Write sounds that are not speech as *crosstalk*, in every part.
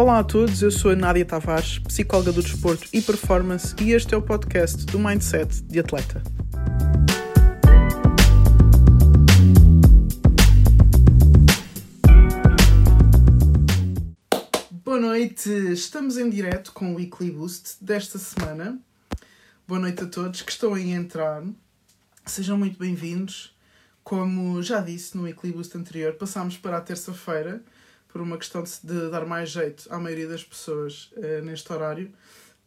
Olá a todos, eu sou a Nádia Tavares, psicóloga do desporto e performance, e este é o podcast do Mindset de Atleta. Boa noite, estamos em direto com o Weekly Boost desta semana. Boa noite a todos que estão a entrar. Sejam muito bem-vindos. Como já disse no Weekly Boost anterior, passámos para a terça-feira por uma questão de, de, dar mais jeito à maioria das pessoas uh, neste horário.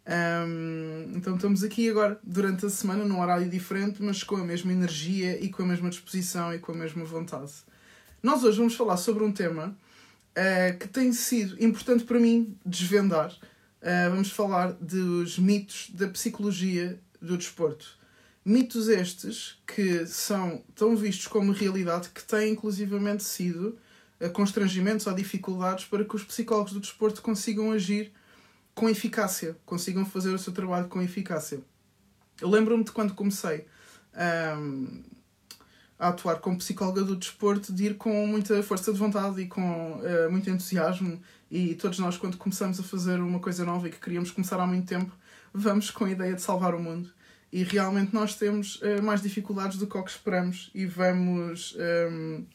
Um, então estamos aqui agora durante a semana num horário diferente, mas com a mesma energia e com a mesma disposição e com a mesma vontade. Nós hoje vamos falar sobre um tema uh, que tem sido importante para mim desvendar. Uh, vamos falar dos mitos da psicologia do desporto. Mitos estes que são tão vistos como realidade que têm inclusivamente sido constrangimentos ou dificuldades para que os psicólogos do desporto consigam agir com eficácia, consigam fazer o seu trabalho com eficácia. Eu lembro-me de quando comecei um, a atuar como psicóloga do desporto, de ir com muita força de vontade e com uh, muito entusiasmo. E todos nós, quando começamos a fazer uma coisa nova e que queríamos começar há muito tempo, vamos com a ideia de salvar o mundo. E realmente nós temos uh, mais dificuldades do que o que esperamos e vamos. Um,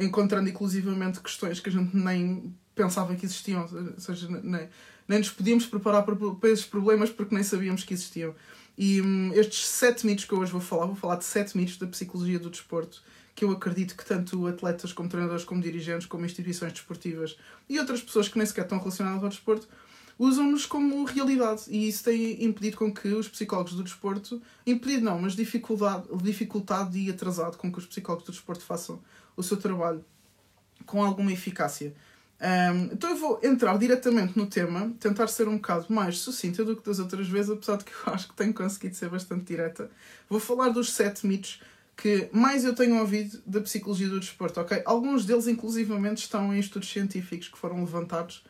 encontrando inclusivamente questões que a gente nem pensava que existiam, ou seja, nem, nem nos podíamos preparar para, para esses problemas porque nem sabíamos que existiam. E hum, estes sete mitos que eu hoje vou falar, vou falar de sete mitos da psicologia do desporto que eu acredito que tanto atletas como treinadores, como dirigentes, como instituições desportivas e outras pessoas que nem sequer estão relacionadas ao desporto usam-nos como realidade e isso tem impedido com que os psicólogos do desporto, impedido não, mas dificuldade, dificultado e atrasado com que os psicólogos do desporto façam o seu trabalho com alguma eficácia. Um, então eu vou entrar diretamente no tema, tentar ser um bocado mais sucinta do que das outras vezes, apesar de que eu *laughs* acho que tenho conseguido ser bastante direta. Vou falar dos sete mitos que mais eu tenho ouvido da psicologia do desporto, ok? Alguns deles, inclusivamente, estão em estudos científicos que foram levantados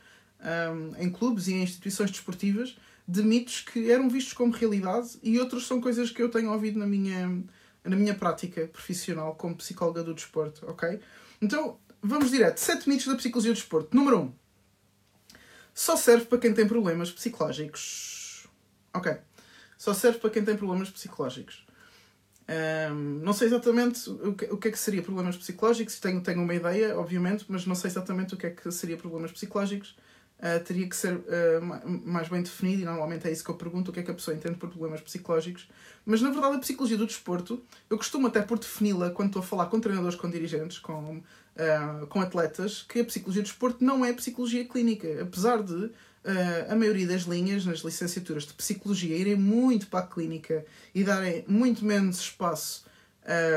em clubes e em instituições desportivas de mitos que eram vistos como realidade e outros são coisas que eu tenho ouvido na minha, na minha prática profissional como psicóloga do desporto, ok? Então, vamos direto. Sete mitos da psicologia do desporto. Número um. Só serve para quem tem problemas psicológicos. Ok. Só serve para quem tem problemas psicológicos. Um, não sei exatamente o que, o que é que seria problemas psicológicos. Tenho, tenho uma ideia, obviamente, mas não sei exatamente o que é que seria problemas psicológicos uh, teria que ser uh, mais bem definido, e normalmente é isso que eu pergunto, o que é que a pessoa entende por problemas psicológicos. Mas na verdade, a psicologia do desporto, eu costumo até por defini-la quando estou a falar com treinadores, com dirigentes, com, uh, com atletas, que a psicologia do desporto não é psicologia clínica. Apesar de a maioria das linhas nas licenciaturas de psicologia irem muito para a clínica e darem muito menos espaço.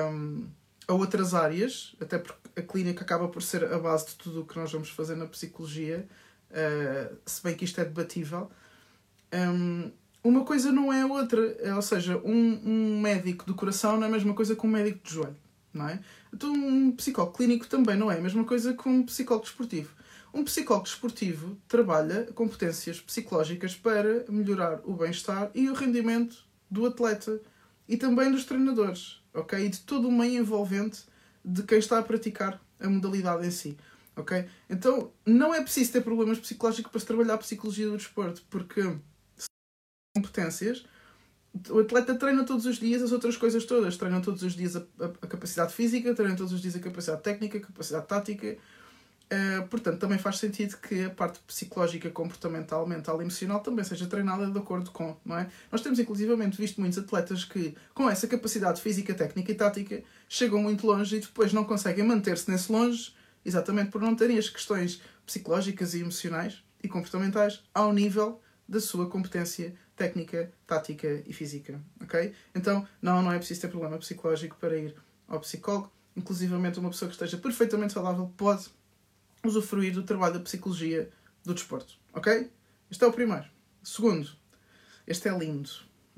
Um, a outras áreas, até porque a clínica acaba por ser a base de tudo o que nós vamos fazer na psicologia, uh, se bem que isto é debatível, um, uma coisa não é outra. Ou seja, um, um médico do coração não é a mesma coisa que um médico de joelho, não é? Então, um psicólogo clínico também não é a mesma coisa que um psicólogo desportivo. Um psicólogo desportivo trabalha competências psicológicas para melhorar o bem-estar e o rendimento do atleta e também dos treinadores, ok? E de todo o meio envolvente de quem está a praticar a modalidade em si ok? Então não é preciso ter problemas psicológicos para se trabalhar a psicologia do desporto, porque competências o atleta treina todos os dias as outras coisas todas. Treina todos os dias a, a, a capacidade física, treina todos os dias a capacidade técnica, a capacidade tática. Uh, portanto, também faz sentido que a parte psicológica, comportamental, mental e emocional também seja treinada de acordo com, não é? Nós temos inclusivamente visto muitos atletas que, com essa capacidade física, técnica e tática, chegam muito longe e depois não conseguem manter-se nesse longe exatamente por não terem as questões psicológicas e emocionais e comportamentais ao nível da sua competência técnica, tática e física, ok? Então, não, não é preciso ter problema psicológico para ir ao psicólogo. Inclusivamente, uma pessoa que esteja perfeitamente saudável pode usufruir do trabalho da psicologia do desporto, ok? Este é o primeiro. Segundo, este é lindo,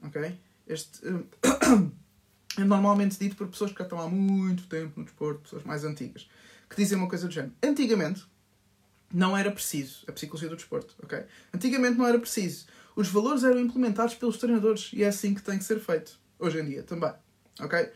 ok? Este *coughs* é normalmente dito por pessoas que já estão há muito tempo no desporto, pessoas mais antigas que dizem uma coisa do género. Antigamente não era preciso a psicologia do desporto, ok? Antigamente não era preciso. Os valores eram implementados pelos treinadores e é assim que tem que ser feito. Hoje em dia também, ok?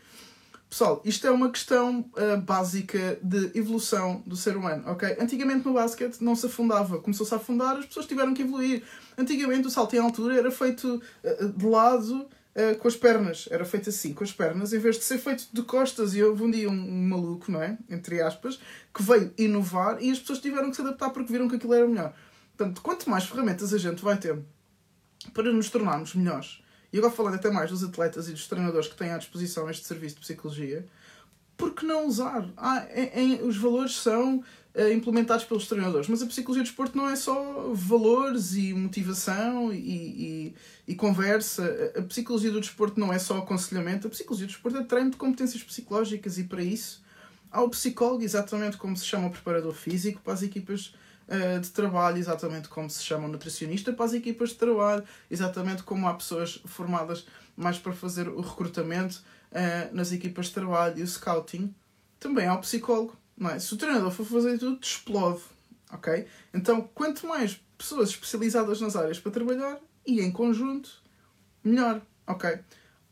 Pessoal, isto é uma questão uh, básica de evolução do ser humano, ok? Antigamente no basquete não se afundava, começou-se a afundar, as pessoas tiveram que evoluir. Antigamente o salto em altura era feito uh, de lado uh, com as pernas, era feito assim, com as pernas, em vez de ser feito de costas. E houve um dia um, um maluco, não é? Entre aspas, que veio inovar e as pessoas tiveram que se adaptar porque viram que aquilo era melhor. Portanto, quanto mais ferramentas a gente vai ter para nos tornarmos melhores e agora falando até mais dos atletas e dos treinadores que têm à disposição este serviço de psicologia, por que não usar? Ah, em, em, os valores são uh, implementados pelos treinadores, mas a psicologia do esporte não é só valores e motivação e, e, e, conversa. A psicologia do desporto não é só aconselhamento, a psicologia do desporto é treino de competências psicológicas e para isso há o psicólogo, exatamente como se chama o preparador físico para as equipas uh, de trabalho, exatamente como se chama o nutricionista, para as equipas de trabalho, exatamente como há pessoas formadas mais para fazer o recrutamento uh, nas equipas de trabalho e o scouting, também há o psicólogo. Não é? Se o treinador for fazer tudo, explode. Ok? Então, quanto mais pessoas especializadas nas áreas para trabalhar e em conjunto, melhor. Ok?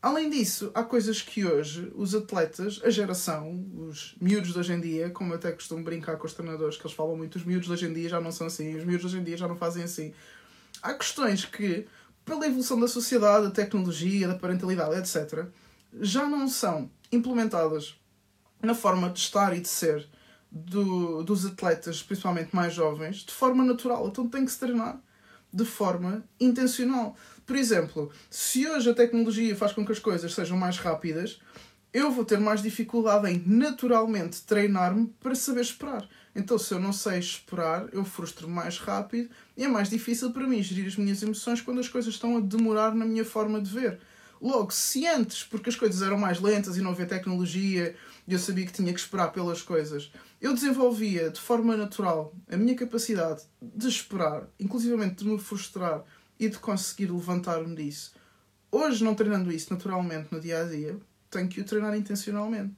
Além disso, há coisas que hoje os atletas, a geração, os miúdos de hoje em dia, como eu até costumo brincar com os treinadores, que eles falam muito, os miúdos de hoje em dia já não são assim, os miúdos de hoje em dia já não fazem assim. Há questões que, pela evolução da sociedade, da tecnologia, da parentalidade, etc., já não são implementadas na forma de estar e de ser do, dos atletas, principalmente mais jovens, de forma natural. Então tem que se treinar de forma intencional. Por exemplo, se hoje a tecnologia faz com que as coisas sejam mais rápidas, eu vou ter mais dificuldade em naturalmente treinar-me para saber esperar. Então, se eu não sei esperar, eu frustro mais rápido e é mais difícil para mim gerir as minhas emoções quando as coisas estão a demorar na minha forma de ver. Logo, se antes, porque as coisas eram mais lentas e não havia tecnologia e eu sabia que tinha que esperar pelas coisas, eu desenvolvia de forma natural a minha capacidade de esperar, inclusivamente de me frustrar e de conseguir levantar-me disso. Hoje, não treinando isso naturalmente no dia a dia, tenho que o treinar intencionalmente.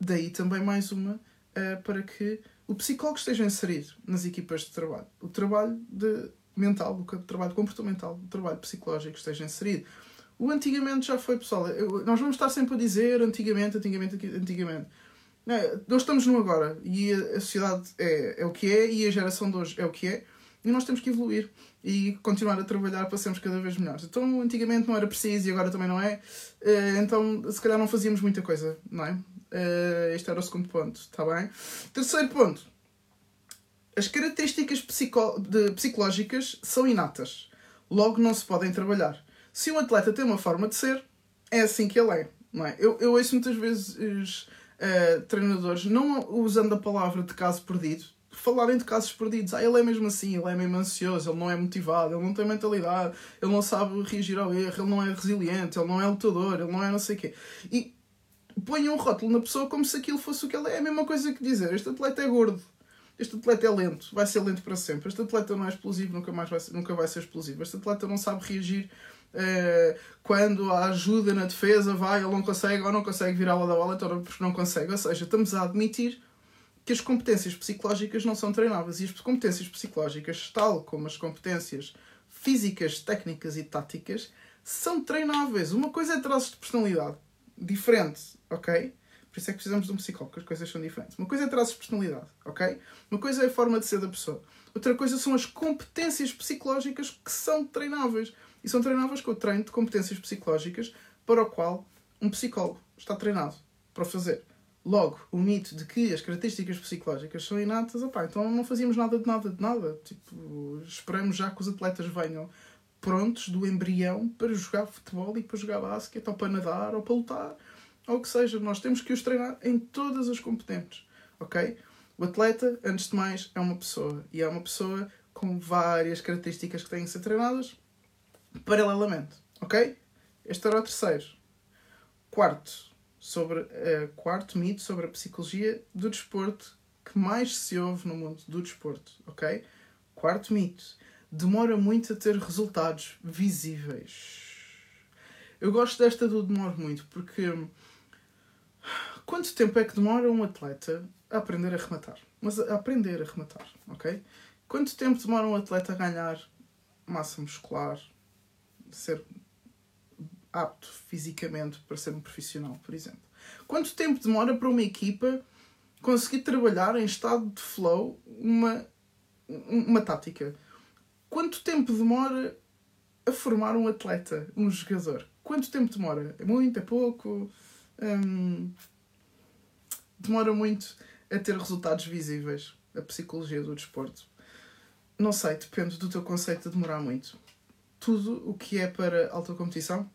Daí também mais uma uh, para que o psicólogo esteja inserido nas equipas de trabalho. O trabalho de mental, o trabalho comportamental, o trabalho psicológico esteja inserido. O antigamente já foi, pessoal. Eu, nós vamos estar sempre a dizer antigamente, antigamente, antigamente. Não, nós estamos no agora e a, sociedade é, é o que é e a geração de hoje é o que é e nós temos que evoluir e continuar a trabalhar para sermos cada vez melhores. Então, antigamente não era preciso e agora também não é. Eh, então, se calhar não fazíamos muita coisa, não é? Eh, este era o segundo ponto, está bem? Terceiro ponto. As características psicológicas são inatas. Logo, não se podem trabalhar. Se um atleta tem uma forma de ser, é assim que ele é, não é? Eu, eu ouço muitas vezes uh, treinadores, não usando a palavra de caso perdido, falarem de casos perdidos. Ah, ele é mesmo assim, ele é mesmo ansioso, ele não é motivado, ele não tem mentalidade, ele não sabe reagir ao erro, ele não é resiliente, ele não é lutador, ele não é não sei o quê. E ponham um rótulo na pessoa como se aquilo fosse o que ele é. É a mesma coisa que dizer, este atleta é gordo. Este atleta é lento, vai ser lento para sempre. Este atleta não é explosivo, nunca mais vai ser, nunca vai ser explosivo. Este atleta não sabe reagir quando a ajuda na defesa vai, ele não consegue ou não consegue virar a da bola, então porque não consegue. Ou seja, estamos a admitir que as competências psicológicas não são treináveis. E as competências psicológicas, tal como as competências físicas, técnicas e táticas, são treináveis. Uma coisa é traços de personalidade diferente, ok? Por isso é que precisamos de um psicólogo, as coisas são diferentes. Uma coisa é traços de personalidade, ok? Uma coisa é a forma de ser da pessoa. Outra coisa são as competências psicológicas que são treináveis. E são treináveis com o treino de competências psicológicas para o qual um psicólogo está treinado para fazer. Logo, o mito de que as características psicológicas são inatas, opá, então não fazíamos nada de nada de nada. Tipo, esperamos já que os atletas venham prontos do embrião para jogar futebol e para jogar basquete, ou para nadar, ou para lutar, ou o que seja. Nós temos que os treinar em todas as competentes, ok? O atleta, antes de mais, é uma pessoa. E é uma pessoa com várias características que têm que ser treinadas paralelamente, ok? Este era o terceiro. Quarto, sobre uh, quarto mito sobre a psicologia do desporto que mais se ouve no mundo do desporto, ok? Quarto mito. Demora muito a ter resultados visíveis. Eu gosto desta do demora muito porque quanto tempo é que demora um atleta a aprender a rematar? Mas a aprender a rematar, ok? Quanto tempo demora um atleta a ganhar massa muscular, ser apto fisicamente para ser um profissional, por exemplo? Quanto tempo demora para uma equipa conseguir trabalhar em estado de flow uma, uma tática? Quanto tempo demora a formar um atleta, um jogador? Quanto tempo demora? É muito? É pouco? Hum, demora muito a ter resultados visíveis. A psicologia do desporto. Não sei, depende do teu conceito de demorar muito. Tudo o que é para alta competição,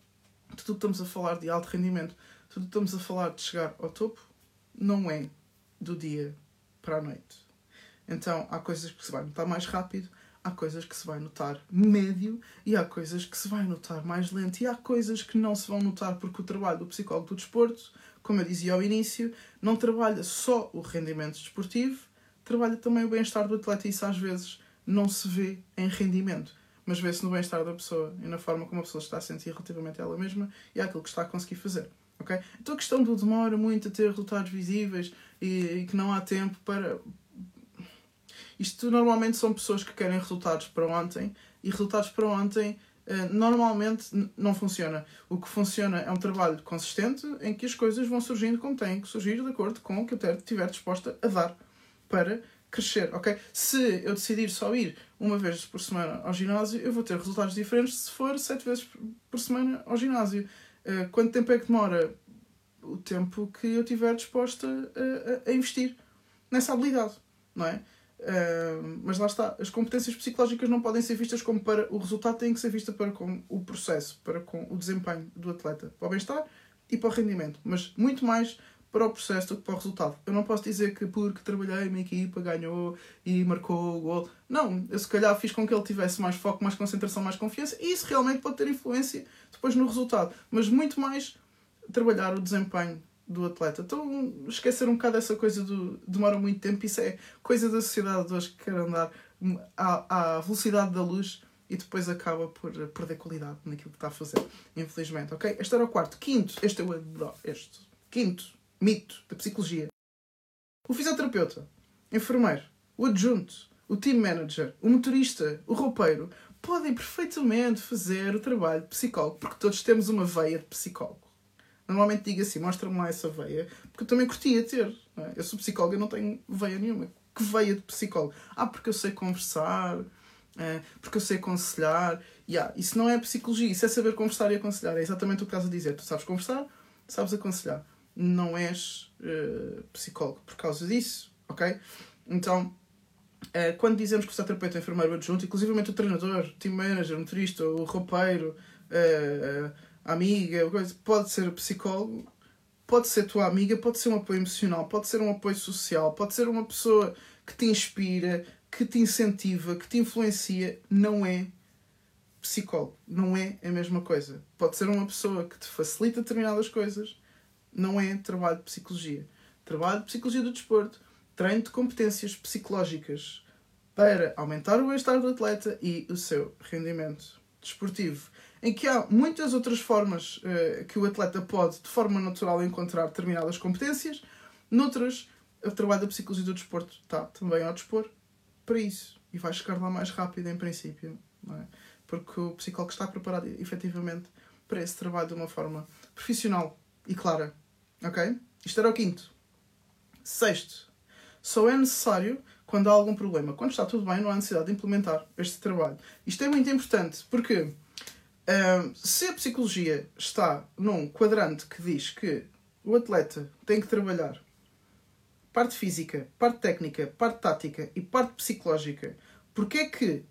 tudo que estamos a falar de alto rendimento, tudo que estamos a falar de chegar ao topo, não é do dia para a noite. Então há coisas que se vai notar mais rápido, há coisas que se vai notar médio e há coisas que se vai notar mais lento e há coisas que não se vão notar porque o trabalho do psicólogo do desporto como eu dizia ao início, não trabalha só o rendimento desportivo, trabalha também o bem-estar do atleta e isso às vezes não se vê em rendimento, mas vê-se no bem-estar da pessoa e na forma como a pessoa está a sentir relativamente a ela mesma e àquilo que está a conseguir fazer. Okay? Então a questão do demora muito a ter resultados visíveis e, e que não há tempo para. Isto normalmente são pessoas que querem resultados para ontem e resultados para ontem eh, normalmente não funciona. O que funciona é um trabalho consistente em que as coisas vão surgindo como têm que surgir de acordo com o que eu estiver disposta a dar para crescer, ok? Se eu decidir só ir uma vez por semana ao ginásio, eu vou ter resultados diferentes se for sete vezes por semana ao ginásio. Uh, quanto tempo é que demora? O tempo que eu estiver disposta a, a, a investir nessa habilidade, não é? Uh, mas lá está, as competências psicológicas não podem ser vistas como para o resultado, têm que ser vistas para com o processo, para com o desempenho do atleta, para o bem-estar e para o rendimento, mas muito mais para o processo do que para o resultado. Eu não posso dizer que porque trabalhei, minha equipa ganhou e marcou o gol. Não, eu se calhar fiz com que ele tivesse mais foco, mais concentração, mais confiança e isso realmente pode ter influência depois no resultado, mas muito mais trabalhar o desempenho do atleta. Então, esquecer um bocado essa coisa do demora muito tempo, isso é coisa da sociedade de hoje que quer andar à, à velocidade da luz e depois acaba por perder qualidade naquilo que está a fazer, infelizmente, ok? Este era o quarto. Quinto, este eu adoro, este. Quinto, mito da psicologia. O fisioterapeuta, enfermeiro, o adjunto, o team manager, o motorista, o roupeiro, podem perfeitamente fazer o trabalho de psicólogo, porque todos temos uma veia de psicólogo. Normalmente digo assim, mostra-me lá essa veia, porque eu também curtia ter. É? Eu sou psicóloga e não tenho veia nenhuma. Que veia de psicólogo? Ah, porque eu sei conversar, é, porque eu sei aconselhar. Yeah, isso não é psicologia, isso é saber conversar e aconselhar. É exatamente o que estás a dizer. Tu sabes conversar, sabes aconselhar. Não és uh, psicólogo por causa disso, ok? Então, uh, quando dizemos que o fisioterapeuta é enfermeiro adjunto, inclusive o treinador, team manager, motorista, o roupeiro, uh, amiga, pode ser psicólogo, pode ser tua amiga, pode ser um apoio emocional, pode ser um apoio social, pode ser uma pessoa que te inspira, que te incentiva, que te influencia, não é psicólogo. Não é a mesma coisa. Pode ser uma pessoa que te facilita determinadas coisas, não é trabalho de psicologia. Trabalho de psicologia do desporto, treino de competências psicológicas para aumentar o bem-estar do atleta e o seu rendimento desportivo em que há muitas outras formas uh, que o atleta pode, de forma natural, encontrar determinadas competências, noutras, o trabalho da psicologia do desporto está também ao dispor para isso e vai chegar lá mais rápido, em princípio, é? porque o psicólogo está preparado efetivamente para esse trabalho de uma forma profissional e clara. Ok? Isto era o quinto. Sexto, só é necessário quando há algum problema. Quando está tudo bem, não há necessidade de implementar este trabalho. Isto é muito importante porque se a psicologia está num quadrante que diz que o atleta tem que trabalhar parte física, parte técnica, parte tática e parte psicológica, porque é que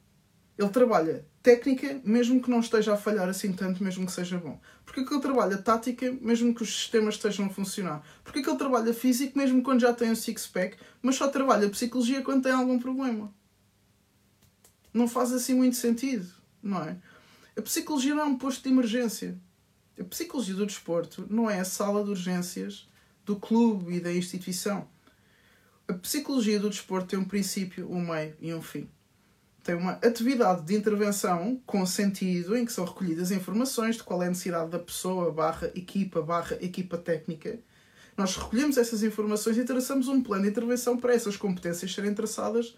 ele trabalha técnica mesmo que não esteja a falhar assim tanto, mesmo que seja bom? Porque que ele trabalha tática mesmo que os sistemas estejam a funcionar? Porque que ele trabalha físico mesmo quando já tem o six-pack, mas só trabalha psicologia quando tem algum problema? Não faz assim muito sentido, não é? A psicologia não é um posto de emergência. A psicologia do desporto não é a sala de urgências do clube e da instituição. A psicologia do desporto tem um princípio, um meio e um fim. Tem uma atividade de intervenção com sentido em que são recolhidas informações de qual é a necessidade da pessoa, barra equipa, barra equipa técnica. Nós recolhemos essas informações e traçamos um plano de intervenção para essas competências serem traçadas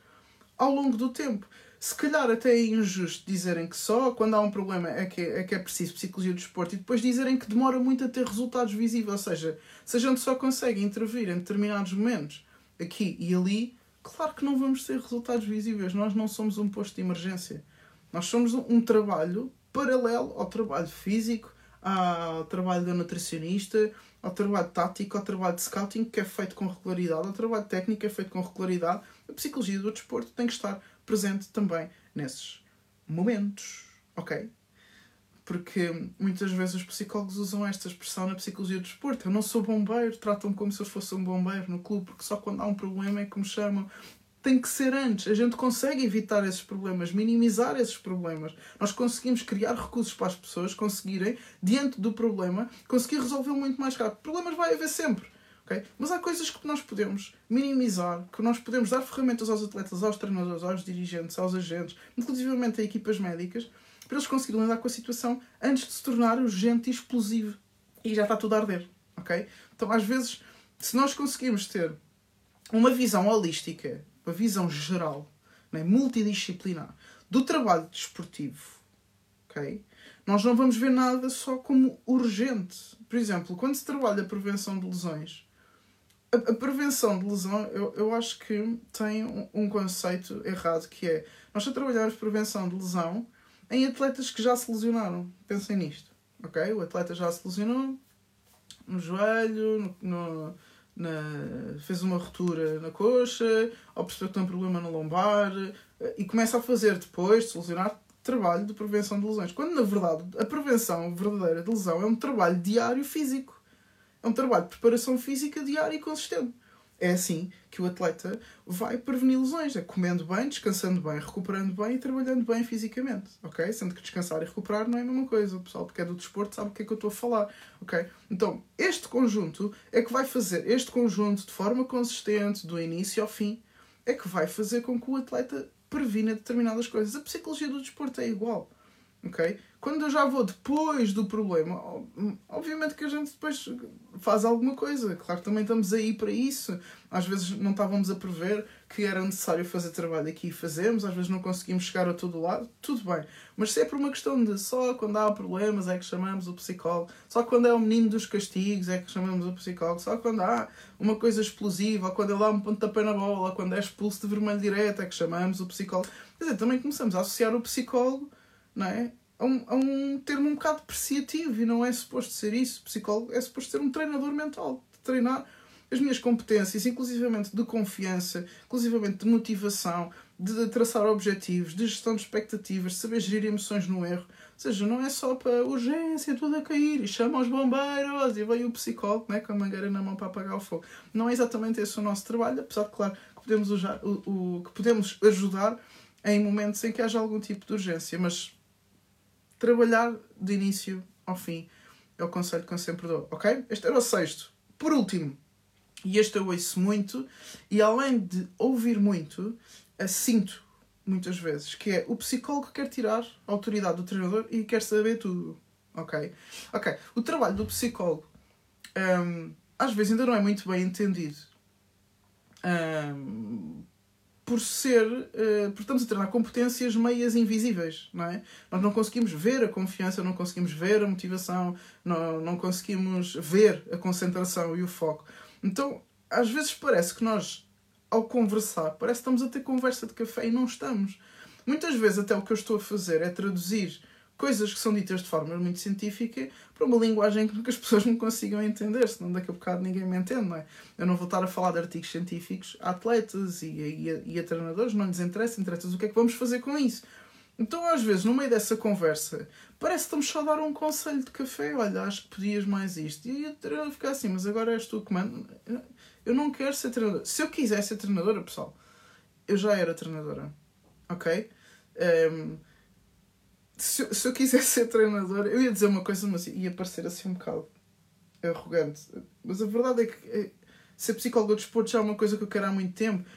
ao longo do tempo. se calhar até é injusto dizerem que só quando há um problema é que é, que é preciso psicologia do desporto e depois dizerem que demora muito a ter resultados visíveis. Ou seja, se a gente só consegue intervir em determinados momentos, aqui e ali, claro que não vamos ter resultados visíveis. Nós não somos um posto de emergência. Nós somos um trabalho paralelo ao trabalho físico, ao trabalho da nutricionista, ao trabalho tático, ao trabalho de scouting que é feito com regularidade, ao trabalho técnico que é feito com regularidade. A psicologia do desporto tem que estar presente também nesses momentos, ok? Porque muitas vezes os psicólogos usam esta expressão na psicologia do desporto. Eu não sou bombeiro, tratam-me como se eu fosse um bombeiro no clube, porque só quando há um problema é que me chamam. Tem que ser antes. A gente consegue evitar esses problemas, minimizar esses problemas. Nós conseguimos criar recursos para as pessoas conseguirem, diante do problema, conseguir resolver muito mais rápido. Problemas vai haver sempre. Okay? Mas há coisas que nós podemos minimizar, que nós podemos dar ferramentas aos atletas, aos treinadores, aos dirigentes, aos agentes, inclusivamente a equipas médicas, para eles conseguirem lidar com a situação antes de se tornar urgente e explosivo. E já está tudo a arder. Okay? Então, às vezes, se nós conseguirmos ter uma visão holística, uma visão geral, né, multidisciplinar, do trabalho desportivo, okay? nós não vamos ver nada só como urgente. Por exemplo, quando se trabalha a prevenção de lesões, a, a, prevenção de lesão, eu, eu acho que tem um, um, conceito errado, que é nós já trabalhamos prevenção de lesão em atletas que já se lesionaram. Pensem nisto, ok? O atleta já se lesionou no joelho, no, no na, fez uma ruptura na coxa, ou percebeu que tem um problema no lombar, e começa a fazer depois de se lesionar trabalho de prevenção de lesões. Quando na verdade a prevenção verdadeira de lesão é um trabalho diário físico. É um trabalho de preparação física diária e consistente. É assim que o atleta vai prevenir lesões, é comendo bem, descansando bem, recuperando bem e trabalhando bem fisicamente, ok? Sendo que descansar e recuperar não é a mesma coisa. O pessoal que é do desporto sabe o que é que eu estou a falar, ok? Então, este conjunto é que vai fazer, este conjunto de forma consistente, do início ao fim, é que vai fazer com que o atleta previna determinadas coisas. A psicologia do desporto é igual, ok? Quando eu já vou depois do problema, obviamente que a gente depois faz alguma coisa. Claro também estamos aí para isso. Às vezes não estávamos a prever que era necessário fazer trabalho aqui e fazemos, às vezes não conseguimos chegar a todo lado, tudo bem. Mas se é por uma questão de só quando há problemas é que chamamos o psicólogo, só quando é o menino dos castigos é que chamamos o psicólogo, só quando há uma coisa explosiva, ou quando ele dá um pontapé na bola, ou quando é expulso de vermelho direto é que chamamos o psicólogo. Quer dizer, também começamos a associar o psicólogo, não é? A um, a um termo um bocado depreciativo e não é suposto ser isso. Psicólogo é suposto ser um treinador mental, de treinar as minhas competências, inclusivamente de confiança, inclusivamente de motivação, de traçar objetivos, de gestão de expectativas, de saber gerir emoções no erro. Ou seja, não é só para urgência, tudo a cair, e chama os bombeiros, e veio o psicólogo né, com a mangueira na mão para apagar o fogo. Não é exatamente esse o nosso trabalho, apesar de, claro, que podemos, usar, o, o, que podemos ajudar em momentos em que haja algum tipo de urgência, mas trabalhar de início ao fim é o conselho que eu sempre dou, ok? Este era o sexto. Por último, e este eu ouço muito, e além de ouvir muito, sinto muitas vezes, que é o psicólogo quer tirar a autoridade do treinador e quer saber tudo, ok? Ok, o trabalho do psicólogo um, às vezes ainda não é muito bem entendido. Um, por ser, uh, por estamos a treinar competências meias invisíveis, não é? Nós não conseguimos ver a confiança, não conseguimos ver a motivação, não, não conseguimos ver a concentração e o foco. Então, às vezes parece que nós, ao conversar, parece que estamos a ter conversa de café e não estamos. Muitas vezes até o que eu estou a fazer é traduzir coisas que são ditas de forma muito científica para uma linguagem que as *laughs* pessoas não consigam entender, senão daqui a bocado ninguém me entende, não é? Eu não vou estar a falar de artigos científicos a atletas e e a, e a treinadores, não lhes interessa, interessa o que é que vamos fazer com isso. Então, às vezes, no meio dessa conversa, parece que estamos só a dar um conselho de café. Olha, acho que podias mais isto. E a treinadora fica assim, mas agora és tu que manda. Eu não quero ser treinadora. Se eu quisesse ser treinadora, pessoal, eu já era treinadora. Ok? Um, se, se eu quisesse ser treinador, eu ia dizer uma coisa, mas ia parecer assim um bocado arrogante. Mas a verdade é que é, ser psicólogo de desporto já é uma coisa que eu quero há muito tempo.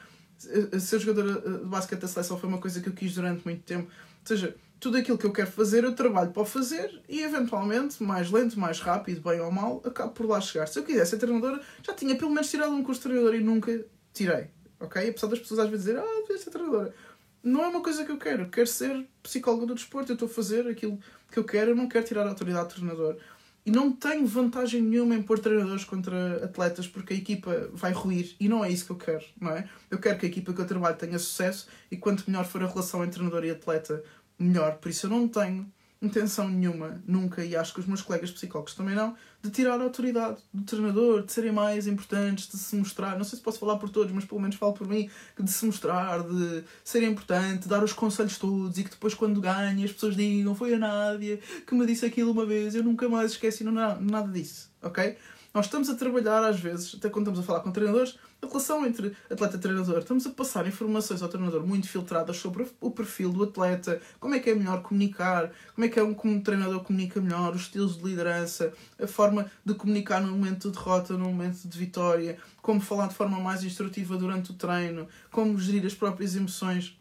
Ser jogador de basquete da seleção foi uma coisa que eu quis durante muito tempo. Ou seja, tudo aquilo que eu quero fazer, eu trabalho para fazer e, eventualmente, mais lento, mais rápido, bem ou mal, acabo por lá chegar. Se eu quisesse ser treinadora, já tinha pelo menos tirado um curso de treinador e nunca tirei. Ok? Apesar das pessoas às vezes dizerem, ah, devia ser treinadora não é uma coisa que eu quero. Quero ser psicólogo do desporto, eu estou a fazer aquilo que eu quero, eu não quero tirar a autoridade do treinador. E não tenho vantagem nenhuma em pôr treinadores contra atletas porque a equipa vai ruir. E não é isso que eu quero, não é? Eu quero que a equipa que eu trabalho tenha sucesso e quanto melhor for a relação entre treinador e atleta, melhor. Por isso eu não tenho intenção nenhuma, nunca, e acho que os meus colegas psicólogos também não, de tirar a autoridade do treinador, de serem mais importantes, de se mostrar, não sei se posso falar por todos, mas pelo menos falo por mim, de se mostrar, de ser importante, dar os conselhos todos e que depois quando ganhe as pessoas digam foi a Nádia que me disse aquilo uma vez, eu nunca mais esqueci, não, nada disso, ok? Nós estamos a trabalhar às vezes, até quando estamos a falar com treinadores, a relação entre atleta e treinador. Estamos a passar informações ao treinador muito filtradas sobre o perfil do atleta, como é que é melhor comunicar, como é que é um, como um treinador comunica melhor, os estilos de liderança, a forma de comunicar no momento de derrota, no momento de vitória, como falar de forma mais instrutiva durante o treino, como gerir as próprias emoções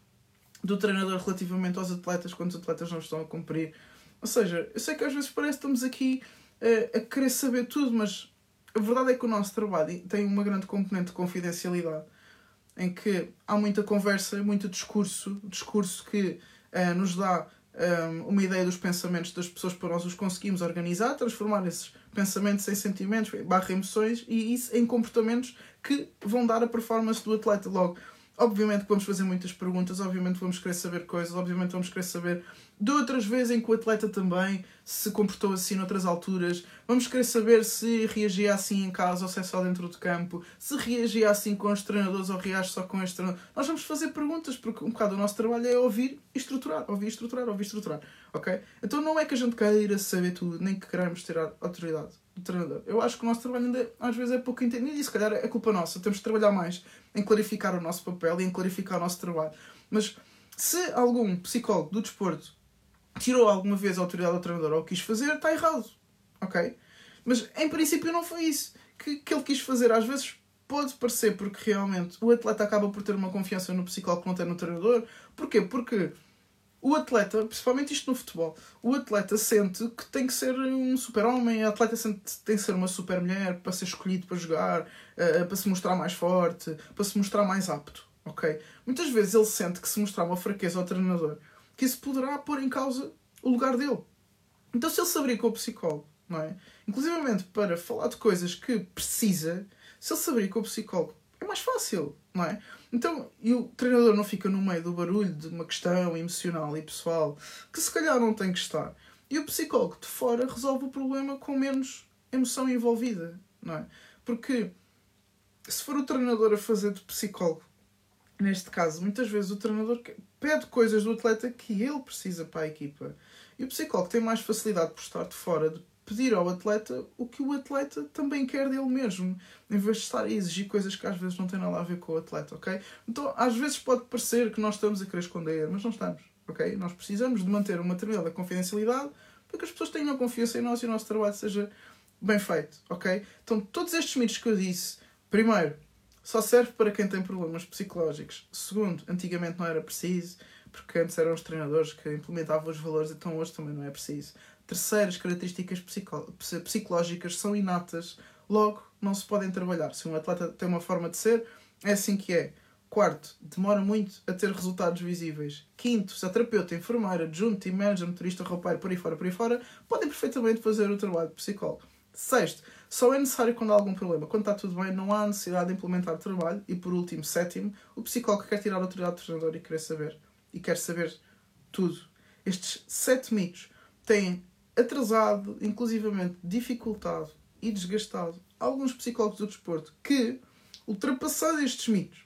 do treinador relativamente aos atletas quando os atletas não estão a cumprir. Ou seja, eu sei que às vezes parece que estamos aqui uh, a querer saber tudo, mas a verdade é que o nosso trabalho tem uma grande componente de confidencialidade, em que há muita conversa, muito discurso, discurso que uh, nos dá um, eh, uma ideia dos pensamentos das pessoas para nós os conseguimos organizar, transformar esses pensamentos em sentimentos, barra emoções, e isso em comportamentos que vão dar a performance do atleta logo. Obviamente que vamos fazer muitas perguntas, obviamente vamos querer saber coisas, obviamente vamos querer saber de outras vezes em que o atleta também se comportou assim noutras alturas. Vamos querer saber se reagia assim em casa ou se é só dentro do campo, se reagia assim com os treinadores ou reage só com este treinador. Nós vamos fazer perguntas, porque um bocado o nosso trabalho é ouvir e estruturar, ouvir e estruturar, ouvir estruturar. Ok? Então não é que a gente queira saber tudo, nem que queremos ter autoridade do treinador. Eu acho que o nosso trabalho ainda às vezes é pouco entendido e se calhar é culpa nossa. Temos de trabalhar mais em clarificar o nosso papel e em clarificar o nosso trabalho. Mas se algum psicólogo do desporto tirou alguma vez a autoridade ao treinador ou quis fazer, está errado. Ok? Mas em princípio não foi isso que, que ele quis fazer. Às vezes pode parecer porque realmente o atleta acaba por ter uma confiança no psicólogo que não tem no treinador. Porquê? Porque o atleta, principalmente isto no futebol, o atleta sente que tem que ser um super-homem, o atleta sente que tem que ser uma super-mulher para ser escolhido para jogar, uh, para se mostrar mais forte, para se mostrar mais apto. Ok? Muitas vezes ele sente que se mostrar uma fraqueza ao treinador que isso poderá pôr em causa o lugar dele. Então, se ele se abrir com o psicólogo, não é? Inclusive para falar de coisas que precisa, se ele se abrir com o psicólogo, é mais fácil, não é? Então, e o treinador não fica no meio do barulho de uma questão emocional e pessoal que se calhar não tem que estar. E o psicólogo de fora resolve o problema com menos emoção envolvida, não é? Porque se for o treinador a fazer de psicólogo, neste caso, muitas vezes o treinador pede coisas do atleta que ele precisa para a equipa. E o psicólogo tem mais facilidade por estar de fora de pedir ao atleta o que o atleta também quer dele mesmo, em vez de estar a exigir coisas que às vezes não têm nada a ver com o atleta, ok? Então, às vezes pode parecer que nós estamos a querer esconder, mas não estamos, ok? Nós precisamos de manter uma determinada confidencialidade para que as pessoas tenham confiança em nós e o nosso trabalho seja bem feito, ok? Então, todos estes mitos que eu disse, primeiro, só serve para quem tem problemas psicológicos. Segundo, antigamente não era preciso, porque antes eram os treinadores que implementavam os valores, então hoje também não é preciso. Terceiro, as características psicológicas são inatas, logo não se podem trabalhar. Se um atleta tem uma forma de ser, é assim que é. Quarto, demora muito a ter resultados visíveis. Quinto, se a terapeuta, enfermeira, adjunto, team manager, motorista, roupeiro, por aí fora, por aí fora, podem perfeitamente fazer o trabalho de psicólogo. Sexto, só é necessário quando há algum problema. Quando está tudo bem, não há necessidade de implementar o trabalho. E por último, sétimo, o psicólogo quer tirar a autoridade do treinador e quer saber. E quer saber tudo. Estes sete mitos têm atrasado, inclusivamente dificultado e desgastado alguns psicólogos do desporto que, ultrapassando estes mitos,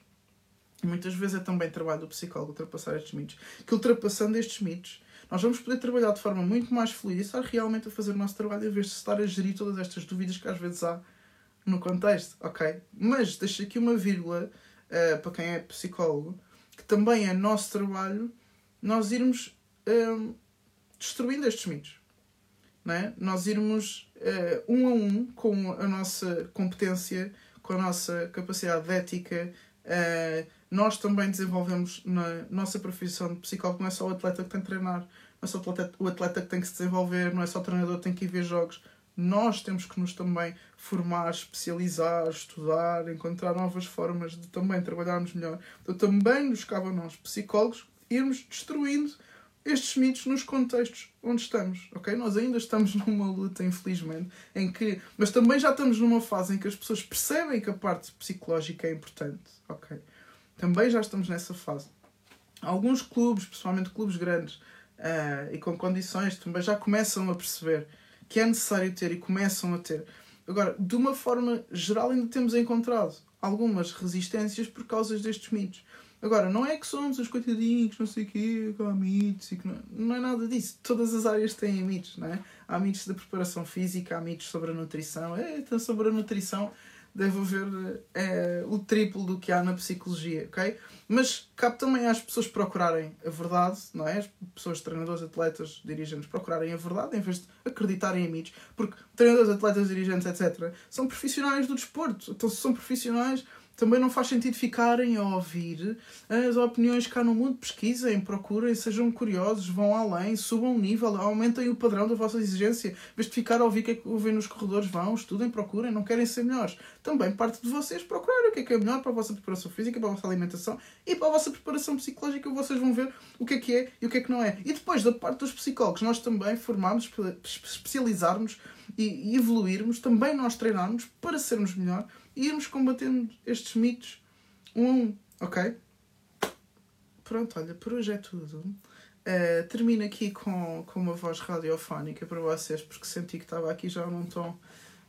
muitas vezes é também trabalho do psicólogo ultrapassar estes mitos, que ultrapassando estes mitos, nós vamos poder trabalhar de forma muito mais fluida e estar realmente a fazer o nosso trabalho em vez de estar a gerir todas estas dúvidas que às vezes há no contexto, ok? Mas deixo aqui uma vírgula uh, para quem é psicólogo, que também é nosso trabalho nós irmos uh, destruindo estes mitos. É? Nós irmos uh, um a um com a nossa competência, com a nossa capacidade de ética, uh, nós também desenvolvemos na nossa profissão de psicólogo, não é só o atleta que tem que treinar, não é só o atleta, o atleta que tem que se desenvolver, não é só o treinador que tem que ir ver jogos. Nós temos que nos também formar, especializar, estudar, encontrar novas formas de também trabalharmos melhor. Então também nos cabe a nós, psicólogos, irmos destruindo estes mitos nos contextos onde estamos, ok? Nós ainda estamos *laughs* numa luta, infelizmente, em que... Mas também já estamos numa fase em que as pessoas percebem que a parte psicológica é importante, ok? Também já estamos nessa fase. Alguns clubes, principalmente clubes grandes, uh, e com condições, também já começam a perceber que é necessário ter e começam a ter. Agora, de uma forma geral, ainda temos encontrado algumas resistências por causa destes mitos. Agora, não é que somos os coitadinhos, não sei o quê, que há mitos e que não, não é nada disso. Todas as áreas têm mitos, não é? Há mitos da preparação física, há mitos sobre a nutrição. É, então sobre a nutrição deve haver é, o triplo do que há na psicologia, ok? Mas cabe também às pessoas procurarem a verdade, não é? As pessoas, treinadores, atletas, dirigentes, procurarem a verdade em vez de acreditarem em mitos, porque treinadores, atletas, dirigentes, etc., são profissionais do desporto. Então, se são profissionais, também não faz sentido ficarem a ouvir as opiniões cá no mundo. Pesquisem, procurem, sejam curiosos, vão além, subam o nível, aumentem o padrão da vossa exigência. Em vez de ficar a ouvir o que é que ouvem nos corredores, vão, estudem, procurem, não querem ser melhores. Também parte de vocês procurarem o que é que é melhor para a vossa preparação física, para a vossa alimentação e para a vossa preparação psicológica. Vocês vão ver o que é que é e o que é que não é. E depois, da parte dos psicólogos, nós também formamos, especializarmos e evoluirmos, também nós treinarmos para sermos melhor irmos combatendo estes mitos um a um, ok? Pronto, olha, por hoje é tudo. Uh, termino aqui com, com uma voz radiofónica para vocês, porque senti que estava aqui já num tom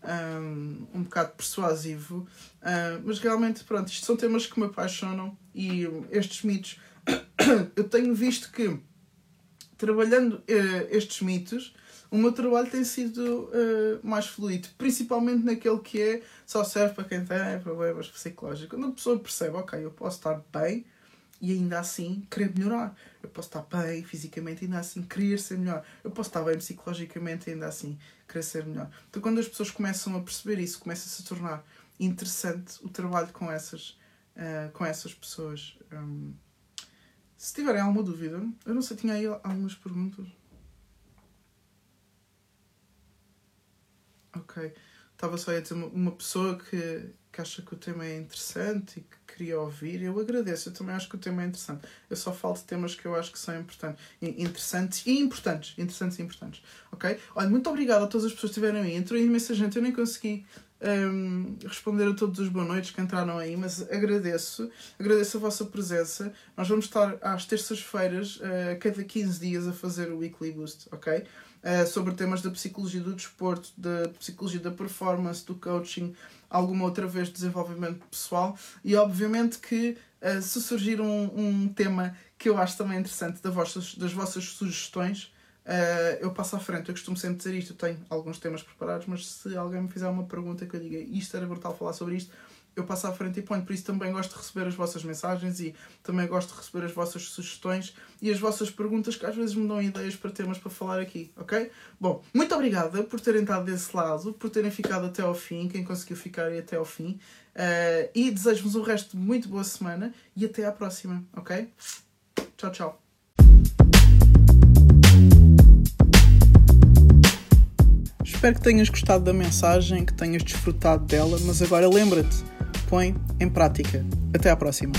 um, um bocado persuasivo. Uh, mas realmente, pronto, isto são temas que me apaixonam e estes mitos. *coughs* eu tenho visto que, trabalhando uh, estes mitos, o meu trabalho tem sido uh, mais fluido, principalmente naquele que é só serve para quem tem problemas psicológicos. Quando a pessoa percebe, ok, eu posso estar bem e ainda assim querer melhorar. Eu posso estar bem fisicamente e ainda assim querer ser melhor. Eu posso estar bem psicologicamente e ainda assim querer ser melhor. Então, quando as pessoas começam a perceber isso, começa a se tornar interessante o trabalho com essas, uh, com essas pessoas. Um, se tiverem alguma dúvida, eu não sei, tinha aí algumas perguntas. Ok. Estava só a dizer uma pessoa que, que acha que o tema é interessante e que queria ouvir. Eu agradeço, eu também acho que o tema é interessante. Eu só falo de temas que eu acho que são importantes, interessantes e importantes. Interessantes e importantes. Ok? Olha, muito obrigado a todas as pessoas que estiveram aí. Entrou imensa gente, eu nem consegui um, responder a todos os boas noites que entraram aí, mas agradeço, agradeço a vossa presença. Nós vamos estar às terças-feiras, uh, cada 15 dias, a fazer o Weekly Boost, ok? Uh, sobre temas da psicologia do desporto, da psicologia da performance, do coaching, alguma outra vez desenvolvimento pessoal e obviamente que uh, se surgir um, um tema que eu acho também interessante das vossas, das vossas sugestões, uh, eu passo à frente. Eu costumo sempre dizer isto, eu tenho alguns temas preparados, mas se alguém me fizer uma pergunta que eu diga isto era brutal falar sobre isto, eu passo à frente e ponho. Por isso também gosto de receber as vossas mensagens e também gosto de receber as vossas sugestões e as vossas perguntas que às vezes me dão ideias para temas para falar aqui, ok? Bom, muito obrigada por terem estado desse lado, por terem ficado até ao fim, quem conseguiu ficar aí até ao fim. Uh, e desejo-vos um resto de muito boa semana e até à próxima, ok? Tchau, tchau. Espero que tenhas gostado da mensagem, que tenhas desfrutado dela, mas agora lembra-te põe em prática. Até à próxima!